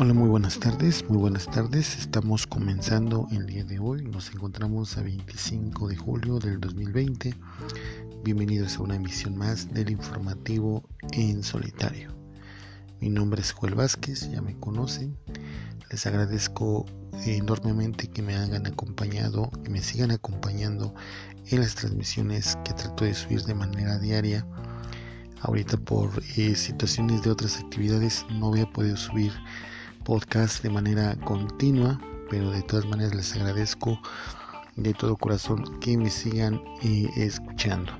Hola, muy buenas tardes, muy buenas tardes. Estamos comenzando el día de hoy. Nos encontramos a 25 de julio del 2020. Bienvenidos a una emisión más del informativo en solitario. Mi nombre es Joel Vázquez, ya me conocen. Les agradezco enormemente que me hayan acompañado, que me sigan acompañando en las transmisiones que trato de subir de manera diaria. Ahorita por eh, situaciones de otras actividades no había podido subir podcast de manera continua, pero de todas maneras les agradezco de todo corazón que me sigan eh, escuchando.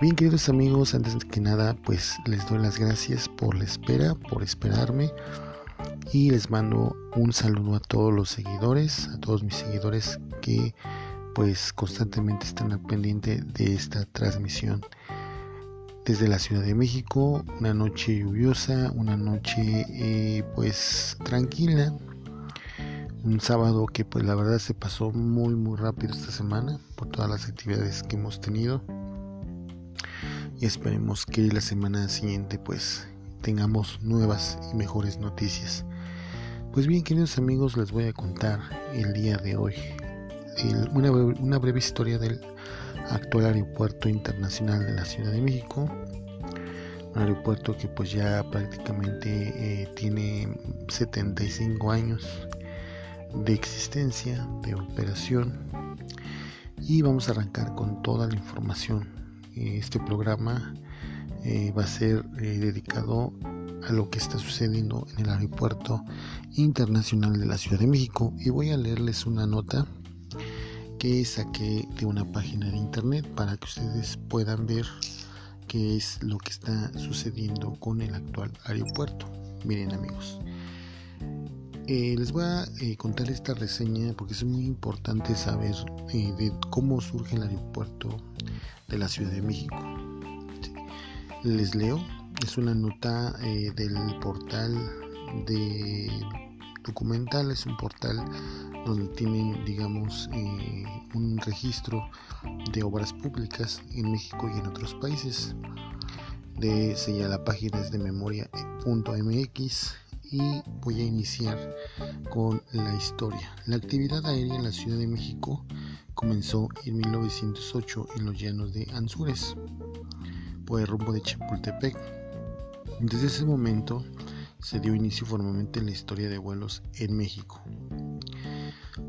Bien queridos amigos, antes que nada pues les doy las gracias por la espera, por esperarme y les mando un saludo a todos los seguidores, a todos mis seguidores que pues constantemente están al pendiente de esta transmisión desde la Ciudad de México, una noche lluviosa, una noche eh, pues tranquila, un sábado que pues la verdad se pasó muy muy rápido esta semana por todas las actividades que hemos tenido y esperemos que la semana siguiente pues tengamos nuevas y mejores noticias. Pues bien queridos amigos les voy a contar el día de hoy una, una breve historia del actual aeropuerto internacional de la Ciudad de México. Un aeropuerto que pues ya prácticamente eh, tiene 75 años de existencia de operación. Y vamos a arrancar con toda la información. Este programa eh, va a ser eh, dedicado a lo que está sucediendo en el aeropuerto internacional de la Ciudad de México. Y voy a leerles una nota que saqué de una página de internet para que ustedes puedan ver qué es lo que está sucediendo con el actual aeropuerto. Miren amigos, eh, les voy a eh, contar esta reseña porque es muy importante saber eh, de cómo surge el aeropuerto de la Ciudad de México. Les leo, es una nota del portal de documental, es un portal donde tienen, digamos, eh, un registro de obras públicas en México y en otros países. De, se la página es de memoria.mx y voy a iniciar con la historia. La actividad aérea en la Ciudad de México comenzó en 1908 en los llanos de Anzures, por el rumbo de Chapultepec. Desde ese momento se dio inicio formalmente en la historia de vuelos en México.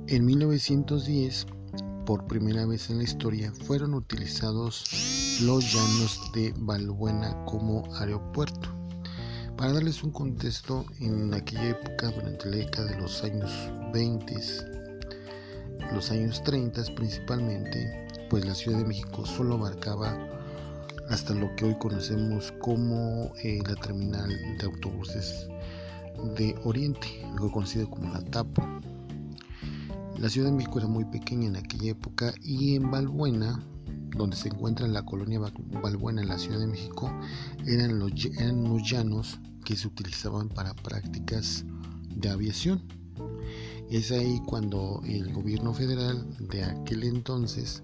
En 1910, por primera vez en la historia, fueron utilizados los llanos de Balbuena como aeropuerto. Para darles un contexto, en aquella época, durante la década de los años 20, los años 30 principalmente, pues la Ciudad de México solo abarcaba hasta lo que hoy conocemos como eh, la terminal de autobuses de Oriente, luego conocido como la TAPO. La Ciudad de México era muy pequeña en aquella época y en Balbuena, donde se encuentra la colonia Balbuena en la Ciudad de México, eran los, eran llanos que se utilizaban para prácticas de aviación. Es ahí cuando el gobierno federal de aquel entonces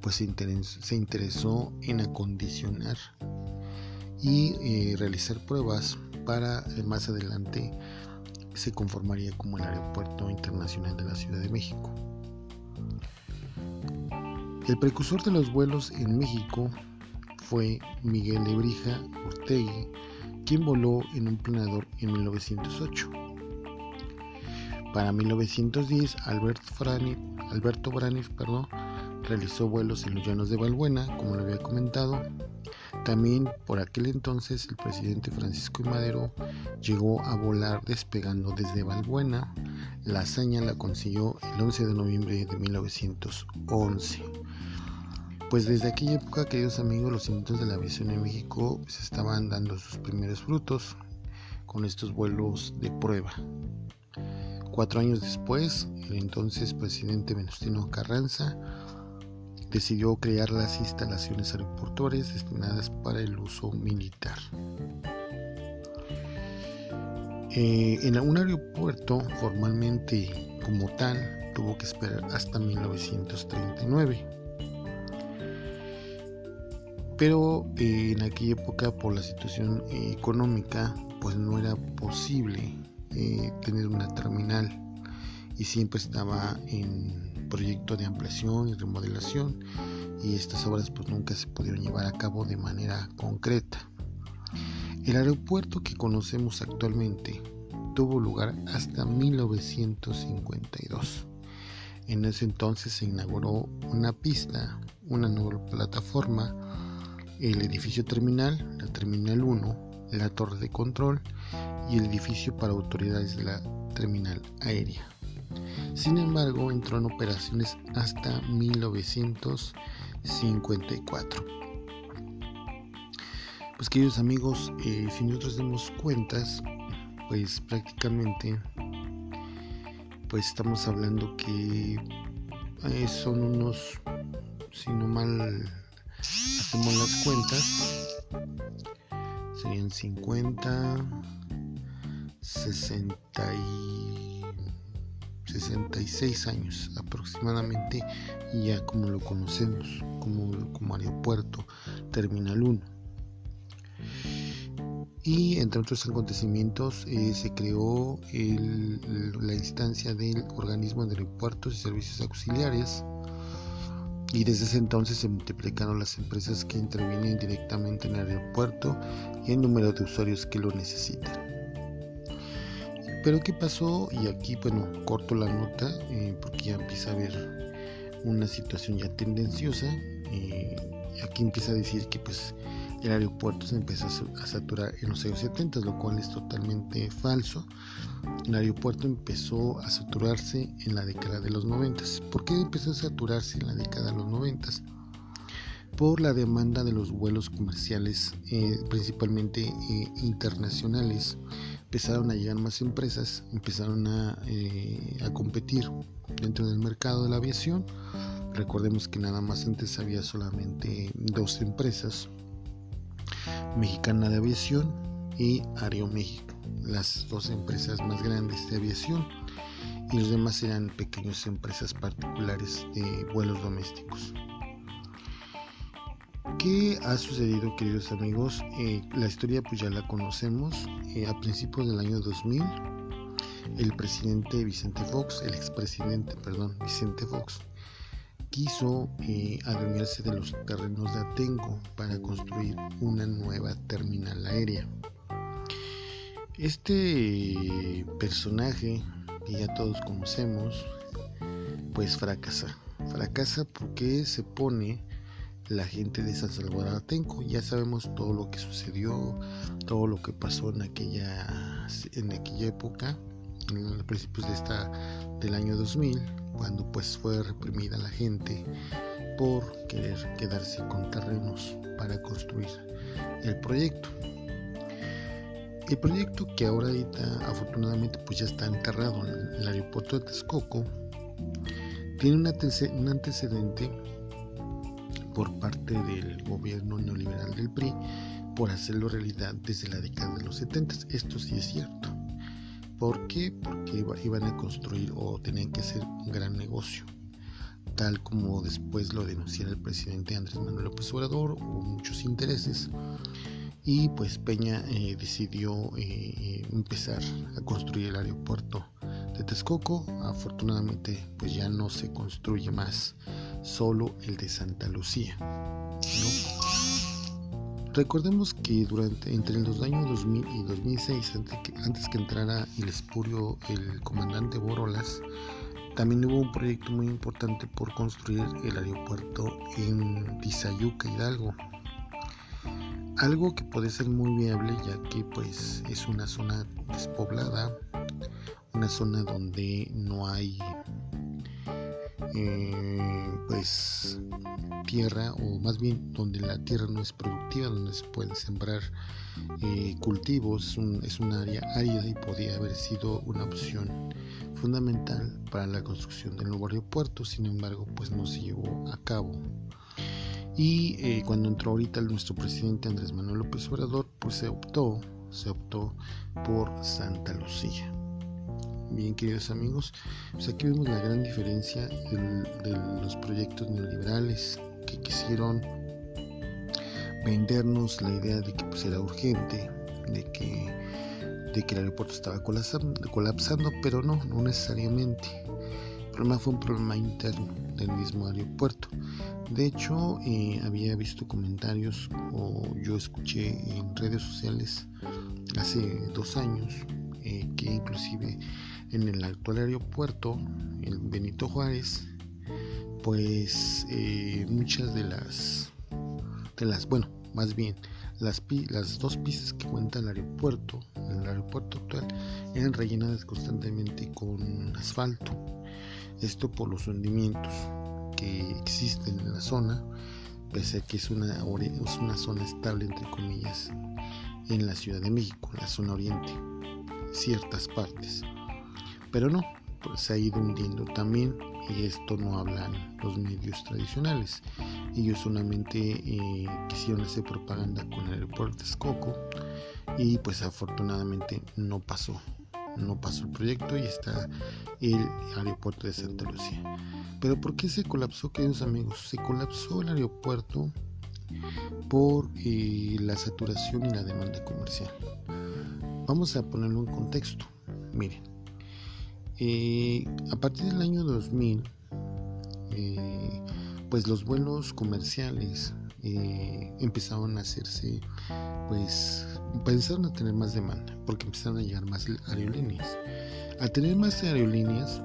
pues se interesó, en acondicionar y eh, realizar pruebas para eh, más adelante se conformaría como el Aeropuerto Internacional de la Ciudad de México. El precursor de los vuelos en México fue Miguel Lebrija Ortegui, quien voló en un planador en 1908. Para 1910, Alberto Braniff, realizó vuelos en los llanos de Balbuena, como lo había comentado. También por aquel entonces el presidente Francisco I. Madero llegó a volar despegando desde Balbuena. La hazaña la consiguió el 11 de noviembre de 1911. Pues desde aquella época, queridos amigos, los inventos de la aviación en México se estaban dando sus primeros frutos con estos vuelos de prueba. Cuatro años después, el entonces presidente Venustiano Carranza decidió crear las instalaciones aeroportuarias destinadas para el uso militar. Eh, en un aeropuerto formalmente como tal tuvo que esperar hasta 1939. Pero eh, en aquella época por la situación económica pues no era posible eh, tener una terminal y siempre estaba en proyecto de ampliación y remodelación y estas obras pues nunca se pudieron llevar a cabo de manera concreta. El aeropuerto que conocemos actualmente tuvo lugar hasta 1952. En ese entonces se inauguró una pista, una nueva plataforma, el edificio terminal, la Terminal 1, la torre de control y el edificio para autoridades de la terminal aérea. Sin embargo, entró en operaciones hasta 1954. Pues queridos amigos, eh, si nosotros damos cuentas, pues prácticamente pues estamos hablando que eh, son unos si no mal hacemos las cuentas serían 50 60 y 66 años aproximadamente ya como lo conocemos como, como aeropuerto terminal 1 y entre otros acontecimientos eh, se creó la instancia del organismo de aeropuertos y servicios auxiliares y desde ese entonces se multiplicaron las empresas que intervienen directamente en el aeropuerto y el número de usuarios que lo necesitan. Pero ¿qué pasó? Y aquí, bueno, corto la nota eh, porque ya empieza a haber una situación ya tendenciosa. Eh, aquí empieza a decir que pues el aeropuerto se empezó a saturar en los años 70, lo cual es totalmente falso. El aeropuerto empezó a saturarse en la década de los 90. ¿Por qué empezó a saturarse en la década de los 90? Por la demanda de los vuelos comerciales, eh, principalmente eh, internacionales. Empezaron a llegar más empresas, empezaron a, eh, a competir dentro del mercado de la aviación. Recordemos que nada más antes había solamente dos empresas Mexicana de Aviación y Aeroméxico, las dos empresas más grandes de aviación y los demás eran pequeñas empresas particulares de vuelos domésticos. ¿Qué ha sucedido, queridos amigos? Eh, la historia pues ya la conocemos. Eh, a principios del año 2000, el presidente Vicente Fox, el expresidente, perdón, Vicente Fox, quiso eh, adueñarse de los terrenos de Atenco para construir una nueva terminal aérea. Este personaje que ya todos conocemos, pues fracasa. Fracasa porque se pone la gente de San Salvador Atenco. Ya sabemos todo lo que sucedió, todo lo que pasó en aquella, en aquella época, en los principios de esta, del año 2000 cuando pues fue reprimida la gente por querer quedarse con terrenos para construir el proyecto. El proyecto que ahora afortunadamente pues ya está enterrado en el aeropuerto de Texcoco tiene un antecedente por parte del gobierno neoliberal del PRI por hacerlo realidad desde la década de los 70. Esto sí es cierto. ¿Por qué? Porque iban a construir o tenían que hacer un gran negocio, tal como después lo denunciara el presidente Andrés Manuel López Obrador, hubo muchos intereses y pues Peña eh, decidió eh, empezar a construir el aeropuerto de Texcoco. Afortunadamente pues ya no se construye más, solo el de Santa Lucía. Recordemos que durante entre los años 2000 y 2006, antes que, antes que entrara el espurio el comandante Borolas, también hubo un proyecto muy importante por construir el aeropuerto en Tizayuca, Hidalgo. Algo que puede ser muy viable ya que pues es una zona despoblada, una zona donde no hay eh, pues tierra o más bien donde la tierra no es productiva donde se pueden sembrar eh, cultivos es un, es un área árida y podía haber sido una opción fundamental para la construcción del nuevo aeropuerto sin embargo pues no se llevó a cabo. Y eh, cuando entró ahorita nuestro presidente Andrés Manuel López Obrador pues se optó se optó por Santa Lucía Bien, queridos amigos, pues aquí vemos la gran diferencia de los proyectos neoliberales que quisieron vendernos la idea de que pues, era urgente, de que de que el aeropuerto estaba colapsando, pero no, no necesariamente. El problema fue un problema interno del mismo aeropuerto. De hecho, eh, había visto comentarios o yo escuché en redes sociales hace dos años eh, que inclusive en el actual aeropuerto, el Benito Juárez, pues eh, muchas de las, de las, bueno, más bien, las, las dos pistas que cuenta el aeropuerto, el aeropuerto actual, eran rellenadas constantemente con asfalto. Esto por los hundimientos que existen en la zona, pese a que es una, es una zona estable, entre comillas, en la Ciudad de México, la zona oriente, ciertas partes. Pero no, pues se ha ido hundiendo también y esto no hablan los medios tradicionales. Ellos solamente eh, quisieron hacer propaganda con el aeropuerto de Escoco y pues afortunadamente no pasó. No pasó el proyecto y está el aeropuerto de Santa Lucía. Pero ¿por qué se colapsó, queridos amigos? Se colapsó el aeropuerto por eh, la saturación y la demanda comercial. Vamos a ponerlo en contexto. Miren, eh, a partir del año 2000, eh, pues los vuelos comerciales eh, empezaron a hacerse, pues empezaron a tener más demanda, porque empezaron a llegar más aerolíneas. Al tener más aerolíneas,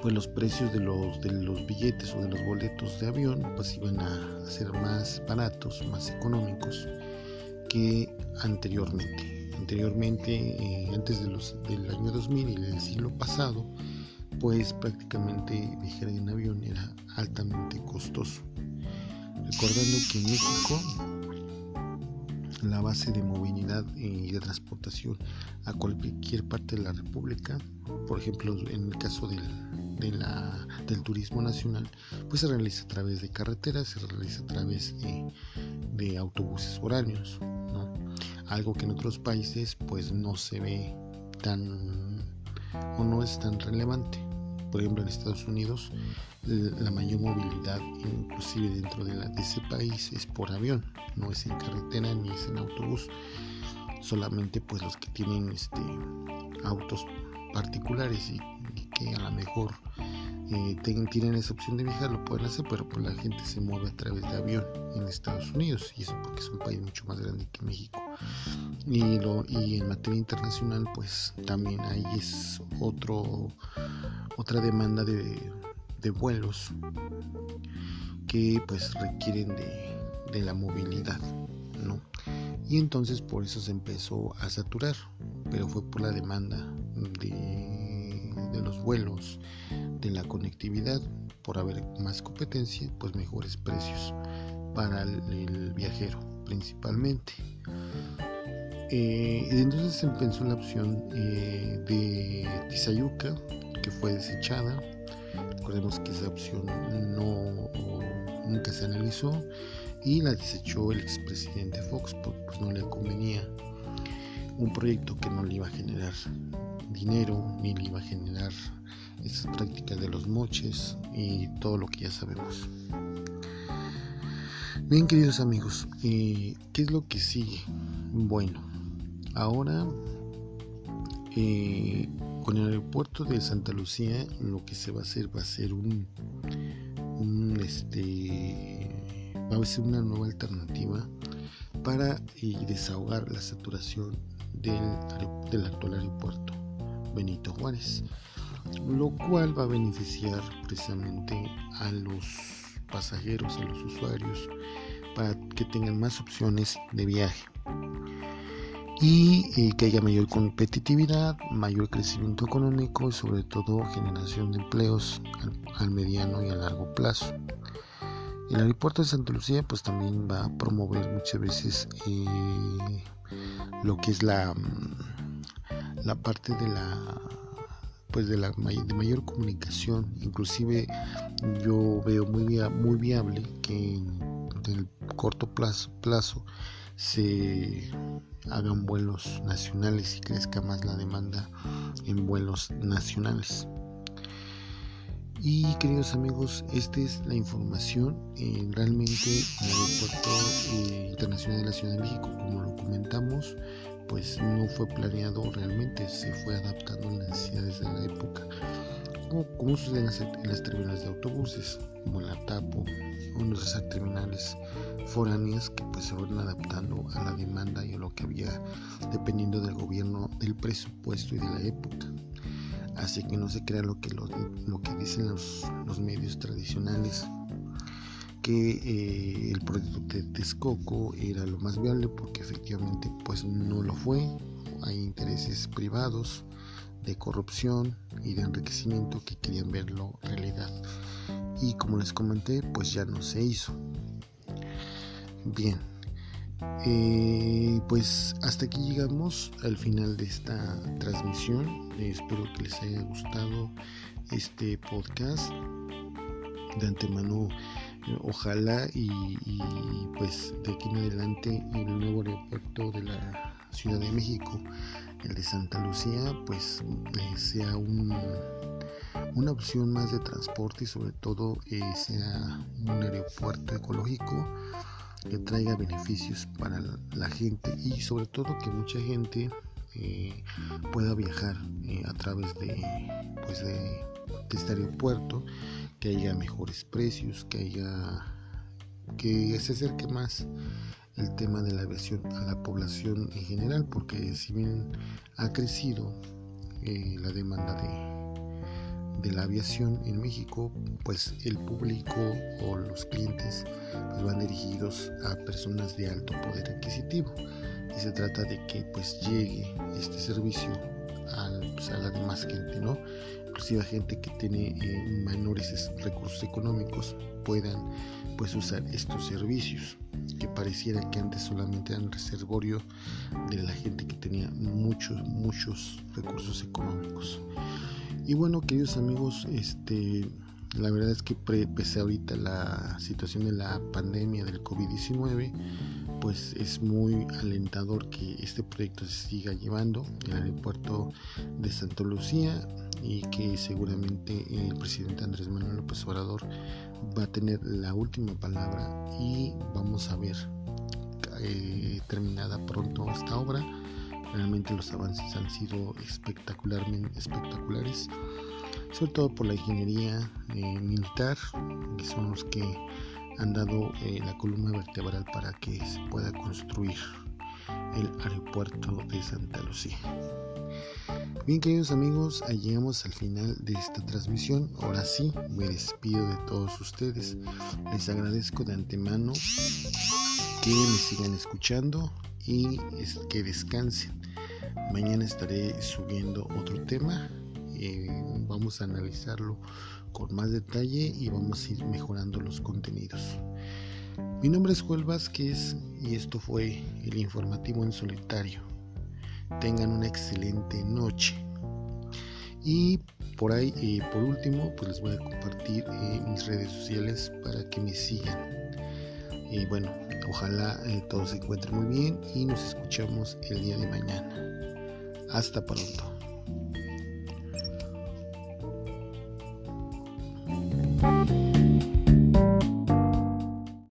pues los precios de los, de los billetes o de los boletos de avión pues iban a ser más baratos, más económicos que anteriormente anteriormente, eh, antes del año 2000 y del siglo pasado, pues prácticamente viajar en avión era altamente costoso. Recordando que en México la base de movilidad y de transportación a cualquier parte de la República, por ejemplo en el caso del, del turismo nacional, pues se realiza a través de carreteras, se realiza a través de, de autobuses ¿no? Algo que en otros países pues no se ve tan o no es tan relevante. Por ejemplo, en Estados Unidos la mayor movilidad, inclusive dentro de, ese país, es por avión, no es en carretera ni es en autobús. Solamente pues los que tienen este, autos particulares y que a lo mejor eh, tienen esa opción de viajar, lo pueden hacer, pero pues la gente se mueve a través de avión en Estados Unidos y eso porque es un país mucho más grande que México. Y, lo, y en materia internacional, pues también ahí es otro, otra demanda de, de vuelos que pues requieren de, de la movilidad, ¿no? Y entonces por eso se empezó a saturar, pero fue por la demanda de, de los vuelos de la conectividad, por haber más competencia, pues mejores precios para el, viajero principalmente. Eh, entonces se pensó la opción eh, de Tizayuca, que fue desechada. Recordemos que esa opción no nunca se analizó y la desechó el expresidente Fox porque pues, no le convenía un proyecto que no le iba a generar dinero ni le iba a generar esas prácticas de los moches y todo lo que ya sabemos. Bien, queridos amigos, eh, ¿qué es lo que sigue? Bueno, ahora eh, con el aeropuerto de Santa Lucía lo que se va a hacer va a ser un, un este va a ser una nueva alternativa para eh, desahogar la saturación del, del actual aeropuerto Benito Juárez lo cual va a beneficiar precisamente a los pasajeros, a los usuarios, para que tengan más opciones de viaje y eh, que haya mayor competitividad, mayor crecimiento económico y sobre todo generación de empleos al, mediano y a largo plazo. El aeropuerto de Santa Lucía pues también va a promover muchas veces eh, lo que es la, la parte de la pues de la de mayor comunicación inclusive yo veo muy muy viable que en, el corto plazo, plazo se hagan vuelos nacionales y crezca más la demanda en vuelos nacionales y queridos amigos, esta es la información. Eh, realmente el aeropuerto eh, internacional de la Ciudad de México, como lo comentamos, pues no fue planeado realmente, se fue adaptando a las necesidades de la época, como, como sucede en las, terminales de autobuses, como la TAPO o en terminales foráneas que pues se fueron adaptando a la demanda y a lo que había dependiendo del gobierno, del presupuesto y de la época. Así que no se crea lo que, lo, que dicen los medios tradicionales que eh, el proyecto de Texcoco era lo más viable porque efectivamente pues no lo fue. Hay intereses privados de corrupción y de enriquecimiento que querían verlo realidad. Y como les comenté, pues ya no se hizo. Bien, eh, pues hasta aquí llegamos al final de esta transmisión. espero que les haya gustado este podcast. De antemano ojalá y, pues de aquí en adelante el nuevo aeropuerto de la Ciudad de México, el de Santa Lucía, pues eh, sea una opción más de transporte y sobre todo eh, sea un aeropuerto ecológico que traiga beneficios para la gente y sobre todo que mucha gente eh, pueda viajar a través de, pues de este aeropuerto que haya mejores precios, que haya que se acerque más el tema de la aviación a la población en general, porque si bien ha crecido eh, la demanda de, de, la aviación en México, pues el público o los clientes pues, van dirigidos a personas de alto poder adquisitivo y se trata de que pues llegue este servicio pues, a la demás gente, ¿no? Inclusive gente que tiene eh, menores recursos económicos puedan pues usar estos servicios que pareciera que antes solamente eran reservorio de la gente que tenía muchos muchos recursos económicos. Y bueno queridos amigos este la verdad es que pese ahorita la situación de la pandemia del COVID-19 pues es muy alentador que este proyecto se siga llevando. El aeropuerto de Santa Lucía y que seguramente el presidente Andrés Manuel López Obrador va a tener la última palabra y vamos a ver eh, terminada pronto esta obra. Realmente los avances han sido espectacularmente espectaculares, sobre todo por la ingeniería eh, militar, que son los que han dado eh, la columna vertebral para que se pueda construir el aeropuerto de Santa Lucía. Bien queridos amigos, llegamos al final de esta transmisión. Ahora sí, me despido de todos ustedes. Les agradezco de antemano que me sigan escuchando y que descansen. Mañana estaré subiendo otro tema. Eh, vamos a analizarlo con más detalle y vamos a ir mejorando los contenidos. Mi nombre es Joel Vázquez y esto fue el informativo en solitario. Tengan una excelente noche. Y por ahí, eh, por último, pues les voy a compartir eh, mis redes sociales para que me sigan. Y bueno, ojalá eh, todos se encuentren muy bien y nos escuchamos el día de mañana. Hasta pronto.